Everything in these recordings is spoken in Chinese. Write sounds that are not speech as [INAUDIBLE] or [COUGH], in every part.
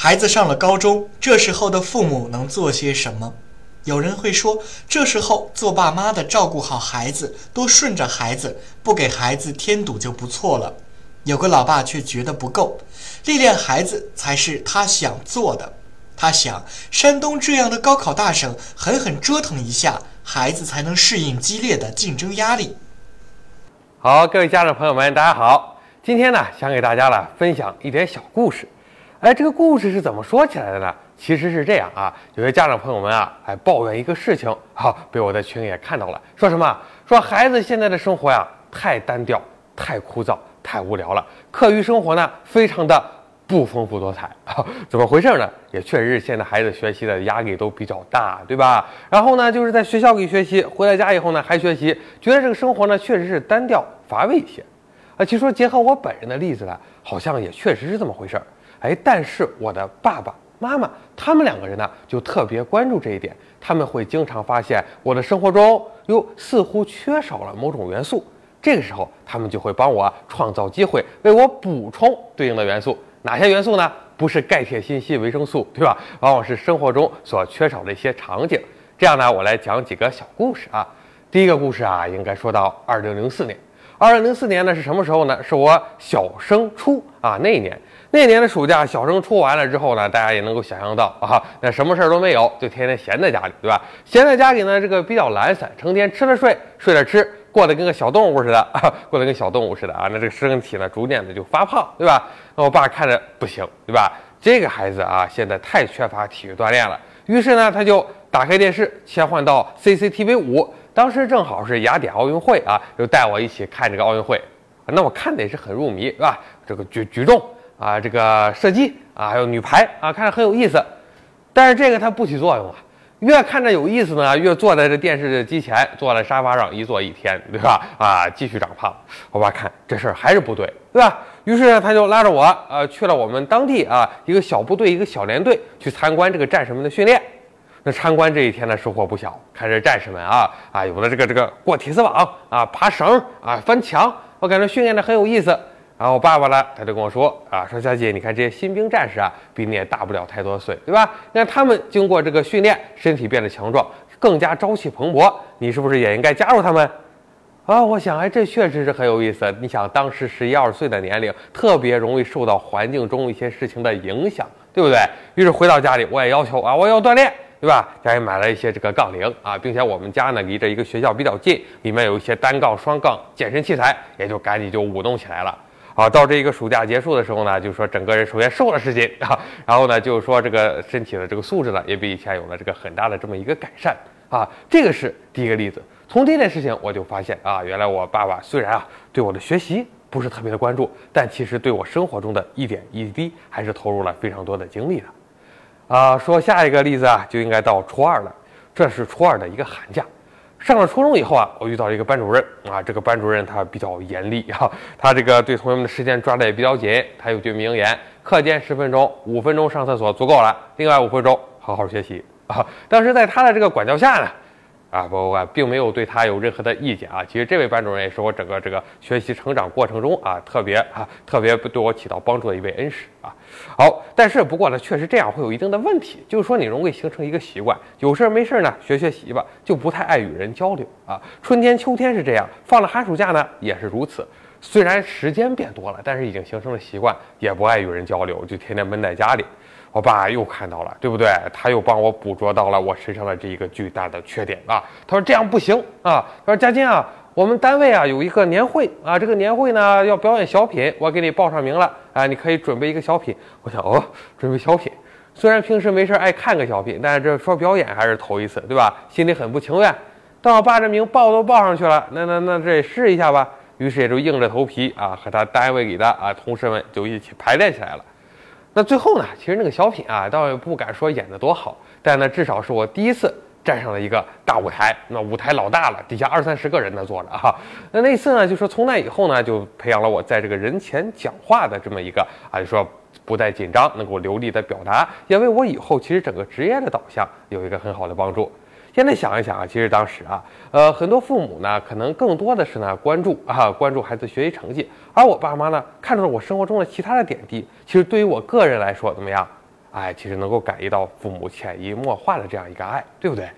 孩子上了高中，这时候的父母能做些什么？有人会说，这时候做爸妈的照顾好孩子，多顺着孩子，不给孩子添堵就不错了。有个老爸却觉得不够，历练孩子才是他想做的。他想，山东这样的高考大省，狠狠折腾一下，孩子才能适应激烈的竞争压力。好，各位家长朋友们，大家好。今天呢，想给大家呢分享一点小故事。哎，这个故事是怎么说起来的呢？其实是这样啊，有些家长朋友们啊，还抱怨一个事情，好，被我在群里也看到了，说什么？说孩子现在的生活呀，太单调，太枯燥，太无聊了，课余生活呢，非常的。不丰富多彩啊？怎么回事呢？也确实是现在孩子学习的压力都比较大，对吧？然后呢，就是在学校里学习，回到家以后呢还学习，觉得这个生活呢确实是单调乏味一些。啊，其实说结合我本人的例子呢，好像也确实是这么回事儿。哎，但是我的爸爸妈妈他们两个人呢就特别关注这一点，他们会经常发现我的生活中又似乎缺少了某种元素，这个时候他们就会帮我创造机会，为我补充对应的元素。哪些元素呢？不是钙、铁、锌、硒、维生素，对吧？往往是生活中所缺少的一些场景。这样呢，我来讲几个小故事啊。第一个故事啊，应该说到二零零四年。二零零四年呢是什么时候呢？是我小升初啊那一年。那年的暑假，小升初完了之后呢，大家也能够想象到啊，那什么事儿都没有，就天天闲在家里，对吧？闲在家里呢，这个比较懒散，成天吃了睡，睡了吃。过得跟个小动物似的，[LAUGHS] 过得跟小动物似的啊！那这个身体呢，逐渐的就发胖，对吧？那我爸看着不行，对吧？这个孩子啊，现在太缺乏体育锻炼了。于是呢，他就打开电视，切换到 CCTV 五。当时正好是雅典奥运会啊，就带我一起看这个奥运会。那我看的也是很入迷，是吧？这个举举重啊，这个射击啊，还有女排啊，看着很有意思。但是这个它不起作用啊。越看着有意思呢，越坐在这电视机前，坐在沙发上一坐一天，对吧？啊，继续长胖。我爸看这事儿还是不对，对吧？于是呢，他就拉着我，呃，去了我们当地啊一个小部队，一个小连队去参观这个战士们的训练。那参观这一天呢，收获不小。看这战士们啊啊，有的这个这个过铁丝网啊，爬绳啊，翻墙，我感觉训练的很有意思。然后我爸爸呢，他就跟我说啊，说小姐，你看这些新兵战士啊，比你也大不了太多岁，对吧？那他们经过这个训练，身体变得强壮，更加朝气蓬勃，你是不是也应该加入他们？啊，我想，哎，这确实是很有意思。你想，当时十一二岁的年龄，特别容易受到环境中一些事情的影响，对不对？于是回到家里，我也要求啊，我要锻炼。对吧？家里买了一些这个杠铃啊，并且我们家呢离这一个学校比较近，里面有一些单杠、双杠健身器材，也就赶紧就舞动起来了。啊，到这一个暑假结束的时候呢，就说整个人首先瘦了十斤啊，然后呢，就是说这个身体的这个素质呢，也比以前有了这个很大的这么一个改善啊。这个是第一个例子。从这件事情我就发现啊，原来我爸爸虽然啊对我的学习不是特别的关注，但其实对我生活中的一点一滴还是投入了非常多的精力的。啊，说下一个例子啊，就应该到初二了。这是初二的一个寒假。上了初中以后啊，我遇到一个班主任啊，这个班主任他比较严厉啊，他这个对同学们的时间抓得也比较紧。他有句名言：课间十分钟，五分钟上厕所足够了，另外五分钟好好学习啊。[LAUGHS] 当时在他的这个管教下呢。啊，不不不，并没有对他有任何的意见啊。其实这位班主任也是我整个这个学习成长过程中啊，特别啊，特别对我起到帮助的一位恩师啊。好，但是不过呢，确实这样会有一定的问题，就是说你容易形成一个习惯，有事没事呢学学习吧，就不太爱与人交流啊。春天、秋天是这样，放了寒暑假呢也是如此。虽然时间变多了，但是已经形成了习惯，也不爱与人交流，就天天闷在家里。我爸又看到了，对不对？他又帮我捕捉到了我身上的这一个巨大的缺点啊！他说这样不行啊！他说佳金啊，我们单位啊有一个年会啊，这个年会呢要表演小品，我给你报上名了啊，你可以准备一个小品。我想哦，准备小品，虽然平时没事爱看个小品，但是这说表演还是头一次，对吧？心里很不情愿。但我爸这名报都报上去了，那那那这也试一下吧。于是也就硬着头皮啊，和他单位里的啊同事们就一起排练起来了。那最后呢？其实那个小品啊，倒也不敢说演得多好，但呢，至少是我第一次站上了一个大舞台。那舞台老大了，底下二三十个人呢坐着哈。那那次呢，就说从那以后呢，就培养了我在这个人前讲话的这么一个啊，就说不再紧张，能够流利的表达，也为我以后其实整个职业的导向有一个很好的帮助。现在想一想啊，其实当时啊，呃，很多父母呢，可能更多的是呢关注啊，关注孩子学习成绩，而我爸妈呢，看到了我生活中的其他的点滴。其实对于我个人来说，怎么样？哎，其实能够感应到父母潜移默化的这样一个爱，对不对？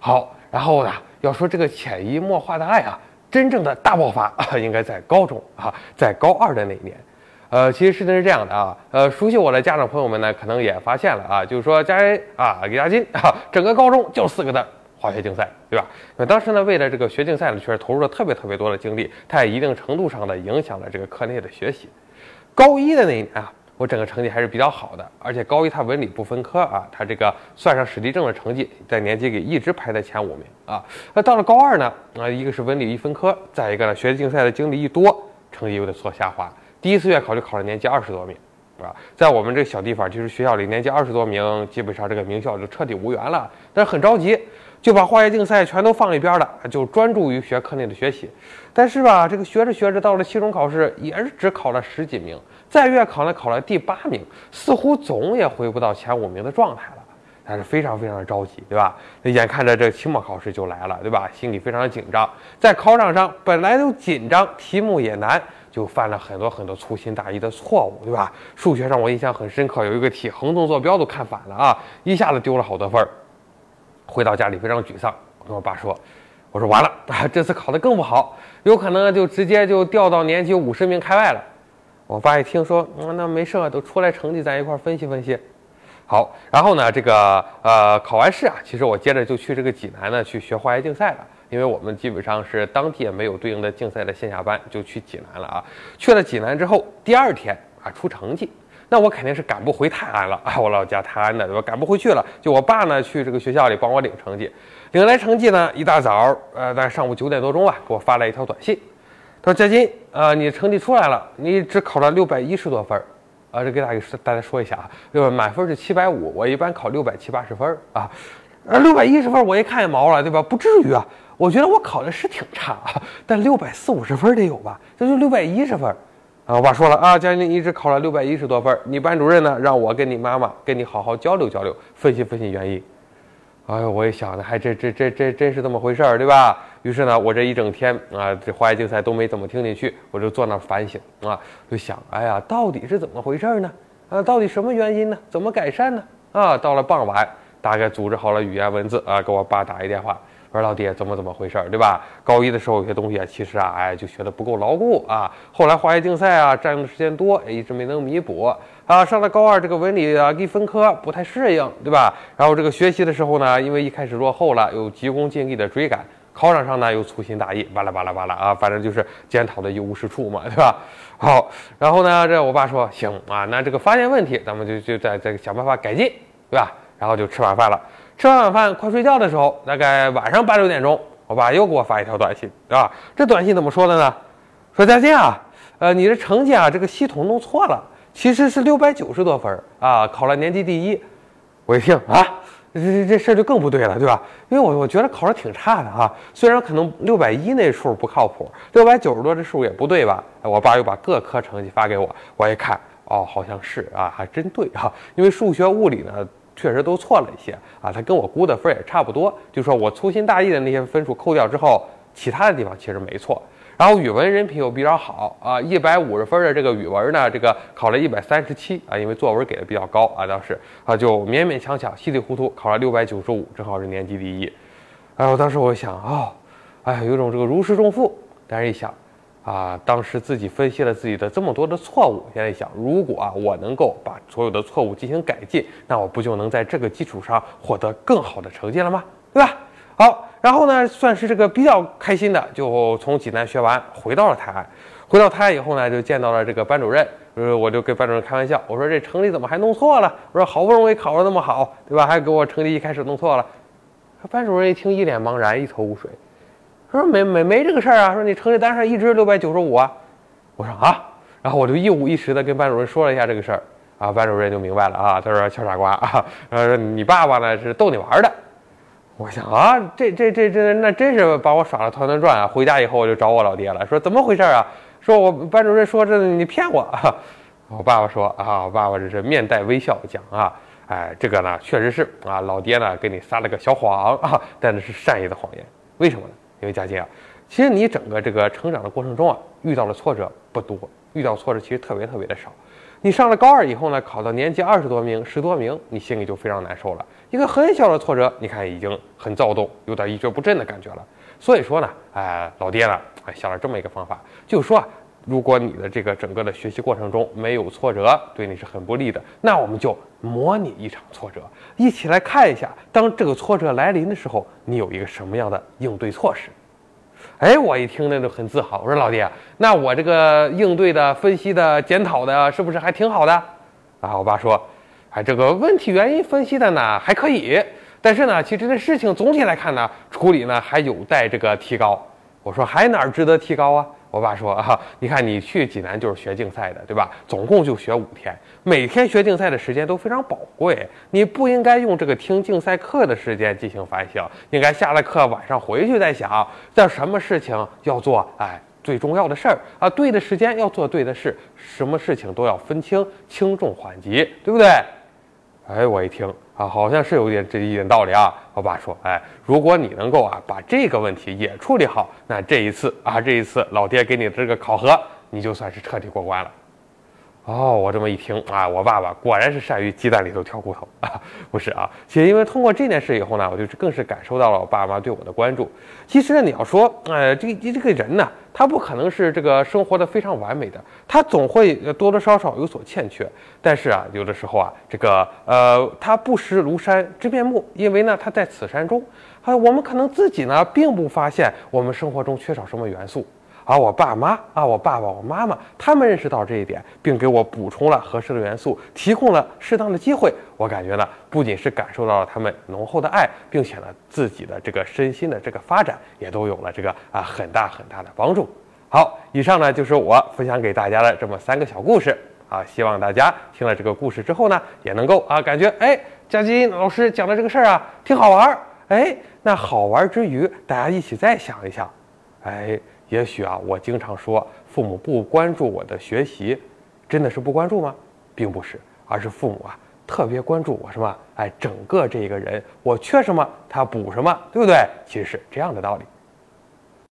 好，然后呢，要说这个潜移默化的爱啊，真正的大爆发啊，应该在高中啊，在高二的那一年。呃，其实事情是这样的啊，呃，熟悉我的家长朋友们呢，可能也发现了啊，就是说佳音啊，李佳金啊，整个高中就四个字：化学竞赛，对吧？那当时呢，为了这个学竞赛呢，确实投入了特别特别多的精力，它也一定程度上的影响了这个课内的学习。高一的那一年啊，我整个成绩还是比较好的，而且高一它文理不分科啊，它这个算上史地政的成绩，在年级里一直排在前五名啊。那到了高二呢，啊，一个是文理一分科，再一个呢，学竞赛的精力一多，成绩有点做下滑。第一次月考就考了年级二十多名，是吧？在我们这个小地方，其实学校里年级二十多名，基本上这个名校就彻底无缘了。但是很着急，就把化学竞赛全都放一边了，就专注于学科内的学习。但是吧，这个学着学着，到了期中考试，也是只考了十几名。再月考呢，考了第八名，似乎总也回不到前五名的状态了。但是非常非常的着急，对吧？眼看着这期末考试就来了，对吧？心里非常的紧张，在考场上本来就紧张，题目也难。就犯了很多很多粗心大意的错误，对吧？数学上我印象很深刻，有一个题横纵坐标都看反了啊，一下子丢了好多分儿。回到家里非常沮丧，我跟我爸说：“我说完了啊，[LAUGHS] 这次考得更不好，有可能就直接就掉到年级五十名开外了。”我爸一听说，嗯，那没事啊，都出来成绩，咱一块分析分析。好，然后呢，这个呃，考完试啊，其实我接着就去这个济南呢去学化学竞赛了。因为我们基本上是当地也没有对应的竞赛的线下班，就去济南了啊。去了济南之后，第二天啊出成绩，那我肯定是赶不回泰安了啊，我老家泰安的对吧？赶不回去了，就我爸呢去这个学校里帮我领成绩，领来成绩呢，一大早呃在上午九点多钟啊，给我发来一条短信，他说佳金啊，你成绩出来了，你只考了六百一十多分儿啊，这给大家大家说一下啊，对吧？满分是七百五，我一般考六百七八十分儿啊，呃六百一十分我一看也毛了，对吧？不至于啊。我觉得我考的是挺差啊，[LAUGHS] 但六百四五十分得有吧？这就六百一十分，啊！我爸说了啊，佳宁，你只考了六百一十多分，你班主任呢让我跟你妈妈跟你好好交流交流，分析分析原因。哎呦，我一想呢，还这这这这真是这么回事儿，对吧？于是呢，我这一整天啊，这化学竞赛都没怎么听进去，我就坐那反省啊，就想，哎呀，到底是怎么回事呢？啊，到底什么原因呢？怎么改善呢？啊，到了傍晚，大概组织好了语言文字啊，给我爸打一电话。我说老爹怎么怎么回事儿，对吧？高一的时候有些东西啊，其实啊，哎，就学的不够牢固啊。后来化学竞赛啊，占用的时间多，也一直没能弥补啊。上了高二，这个文理啊一分科不太适应，对吧？然后这个学习的时候呢，因为一开始落后了，又急功近利的追赶，考场上呢又粗心大意，巴拉巴拉巴拉啊，反正就是检讨的一无是处嘛，对吧？好，然后呢，这我爸说行啊，那这个发现问题，咱们就就再再想办法改进，对吧？然后就吃晚饭了。吃完晚饭快睡觉的时候，大概晚上八九点钟，我爸又给我发一条短信，对吧？这短信怎么说的呢？说佳欣啊，呃，你的成绩啊，这个系统弄错了，其实是六百九十多分啊，考了年级第一。我一听啊，这 [LAUGHS] 这这事儿就更不对了，对吧？因为我我觉得考的挺差的哈，虽然可能六百一那数不靠谱，六百九十多这数也不对吧？我爸又把各科成绩发给我，我一看，哦，好像是啊，还真对哈，因为数学、物理呢。确实都错了一些啊，他跟我估的分也差不多，就说我粗心大意的那些分数扣掉之后，其他的地方其实没错。然后语文人品又比较好啊，一百五十分的这个语文呢，这个考了一百三十七啊，因为作文给的比较高啊，当时啊就勉勉强强稀里糊涂考了六百九十五，正好是年级第一。哎，我当时我想啊，哎，有种这个如释重负，但是一想。啊，当时自己分析了自己的这么多的错误，现在想，如果啊我能够把所有的错误进行改进，那我不就能在这个基础上获得更好的成绩了吗？对吧？好，然后呢，算是这个比较开心的，就从济南学完，回到了泰安。回到泰安以后呢，就见到了这个班主任，呃，我就跟班主任开玩笑，我说这成绩怎么还弄错了？我说好不容易考得那么好，对吧？还给我成绩一开始弄错了。班主任一听，一脸茫然，一头雾水。他说没没没这个事儿啊！说你成绩单上一直六百九十五啊！我说啊，然后我就一五一十的跟班主任说了一下这个事儿啊，班主任就明白了啊，他说小傻瓜啊，呃，你爸爸呢是逗你玩的。我想啊，这这这这那真是把我耍了团团转啊！回家以后我就找我老爹了，说怎么回事啊？说我班主任说这你骗我。我爸爸说啊，我爸爸这是面带微笑讲啊，哎，这个呢确实是啊，老爹呢给你撒了个小谎啊，但那是善意的谎言，为什么呢？因为佳杰啊，其实你整个这个成长的过程中啊，遇到的挫折不多，遇到挫折其实特别特别的少。你上了高二以后呢，考到年级二十多名、十多名，你心里就非常难受了。一个很小的挫折，你看已经很躁动，有点一蹶不振的感觉了。所以说呢，哎，老爹呢，想了这么一个方法，就是说啊，如果你的这个整个的学习过程中没有挫折，对你是很不利的，那我们就模拟一场挫折，一起来看一下，当这个挫折来临的时候，你有一个什么样的应对措施。哎，我一听那就很自豪。我说老弟，那我这个应对的、分析的、检讨的，是不是还挺好的？啊，我爸说，哎，这个问题原因分析的呢还可以，但是呢，其实这事情总体来看呢，处理呢还有待这个提高。我说还哪儿值得提高啊？我爸说啊，你看你去济南就是学竞赛的，对吧？总共就学五天，每天学竞赛的时间都非常宝贵，你不应该用这个听竞赛课的时间进行反省，应该下了课晚上回去再想，这什么事情要做，哎，最重要的事儿啊，对的时间要做对的事，什么事情都要分清轻重缓急，对不对？哎，我一听啊，好像是有点这一点道理啊。我爸说，哎，如果你能够啊把这个问题也处理好，那这一次啊，这一次老爹给你的这个考核，你就算是彻底过关了。哦，我这么一听啊，我爸爸果然是善于鸡蛋里头挑骨头 [LAUGHS] 啊，不是啊？其实因为通过这件事以后呢，我就更是感受到了我爸妈对我的关注。其实呢，你要说，呃，这个这个人呢，他不可能是这个生活的非常完美的，他总会多多少少有所欠缺。但是啊，有的时候啊，这个呃，他不识庐山真面目，因为呢，他在此山中啊，我们可能自己呢，并不发现我们生活中缺少什么元素。而我爸妈啊，我爸爸、我妈妈，他们认识到这一点，并给我补充了合适的元素，提供了适当的机会。我感觉呢，不仅是感受到了他们浓厚的爱，并且呢，自己的这个身心的这个发展也都有了这个啊很大很大的帮助。好，以上呢就是我分享给大家的这么三个小故事啊，希望大家听了这个故事之后呢，也能够啊感觉哎，佳金老师讲的这个事儿啊挺好玩儿。哎，那好玩之余，大家一起再想一想，哎。也许啊，我经常说父母不关注我的学习，真的是不关注吗？并不是，而是父母啊特别关注我什么？哎，整个这一个人，我缺什么他补什么，对不对？其实是这样的道理。